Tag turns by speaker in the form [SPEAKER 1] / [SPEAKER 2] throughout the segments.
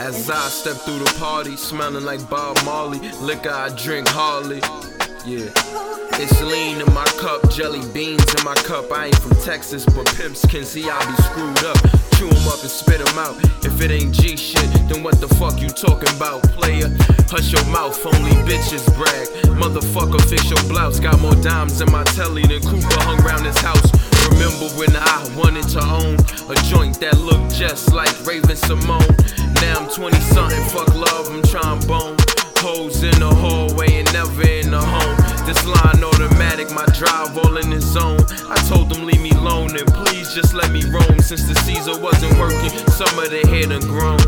[SPEAKER 1] As I step through the party, smelling like Bob Marley, liquor I drink hardly. Yeah. It's lean in my cup, jelly beans in my cup. I ain't from Texas, but pimps can see I be screwed up. Chew 'em up and spit 'em out. If it ain't G shit, then what the fuck you talking about, player? Hush your mouth, only bitches brag. Motherfucker, fix your blouse. Got more dimes in my telly than Cooper hung round his house. Remember when I wanted to own a joint that looked just like Raven-Symoné? Now I'm 20 something, fuck love, I'm trying bone. Hoes in the hallway This line automatic, my drive all in the zone. I told them leave me alone and please just let me roam. Since the Caesar wasn't working, some of the head done grown.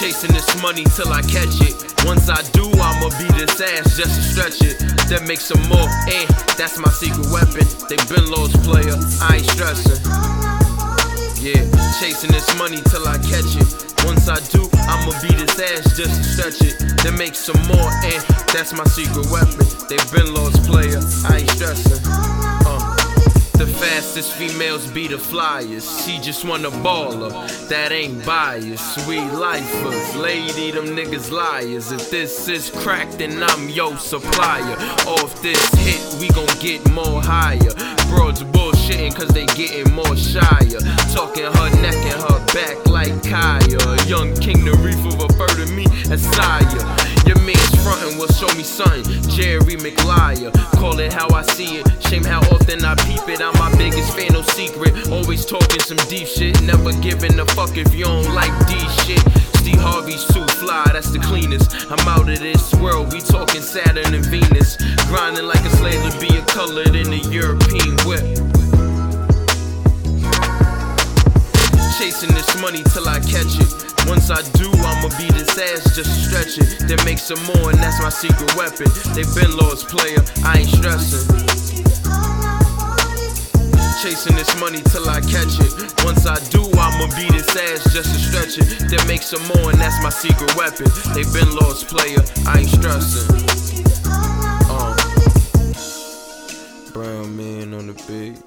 [SPEAKER 1] Chasing this money till I catch it. Once I do, I'ma beat this ass just to stretch it. Then make some more, eh? That's my secret weapon. They been lost player, I ain't stressing. Yeah, chasing this money till I catch it. Once I do, I'ma beat his ass just to stretch it. Then make some more, and that's my secret weapon. They've been lost player, I ain't stressing. The fastest females be the flyers. She just want a baller, that ain't biased. We lifers, lady, them niggas liars. If this is crack, then I'm your supplier. Off this hit, we gon' get more higher. Broads bullshitting cause they getting more shyer. Talking her neck and her back like Kaya. A young king, the reef of a bird to me as sire. Will show me something. Jerry McLeod, call it how I see it. Shame how often I peep it. I'm my biggest fan, no secret. Always talking some deep shit. Never giving a fuck if you don't like D shit. Steve Harvey's too fly, that's the cleanest. I'm out of this world, we talking Saturn and Venus. Grinding like a slave to be a colored in the European whip. Chasing this money till I catch it. Once I do, I'ma beat this ass just stretch it. Then make some more, and that's my secret weapon. They been lost player, I ain't stressing. Chasing this money till I catch it. Once I do, I'ma beat this ass just to stretch it. Then make some more, and that's my secret weapon. They been lost player, I ain't stressing. Uh. Brown man on the beat.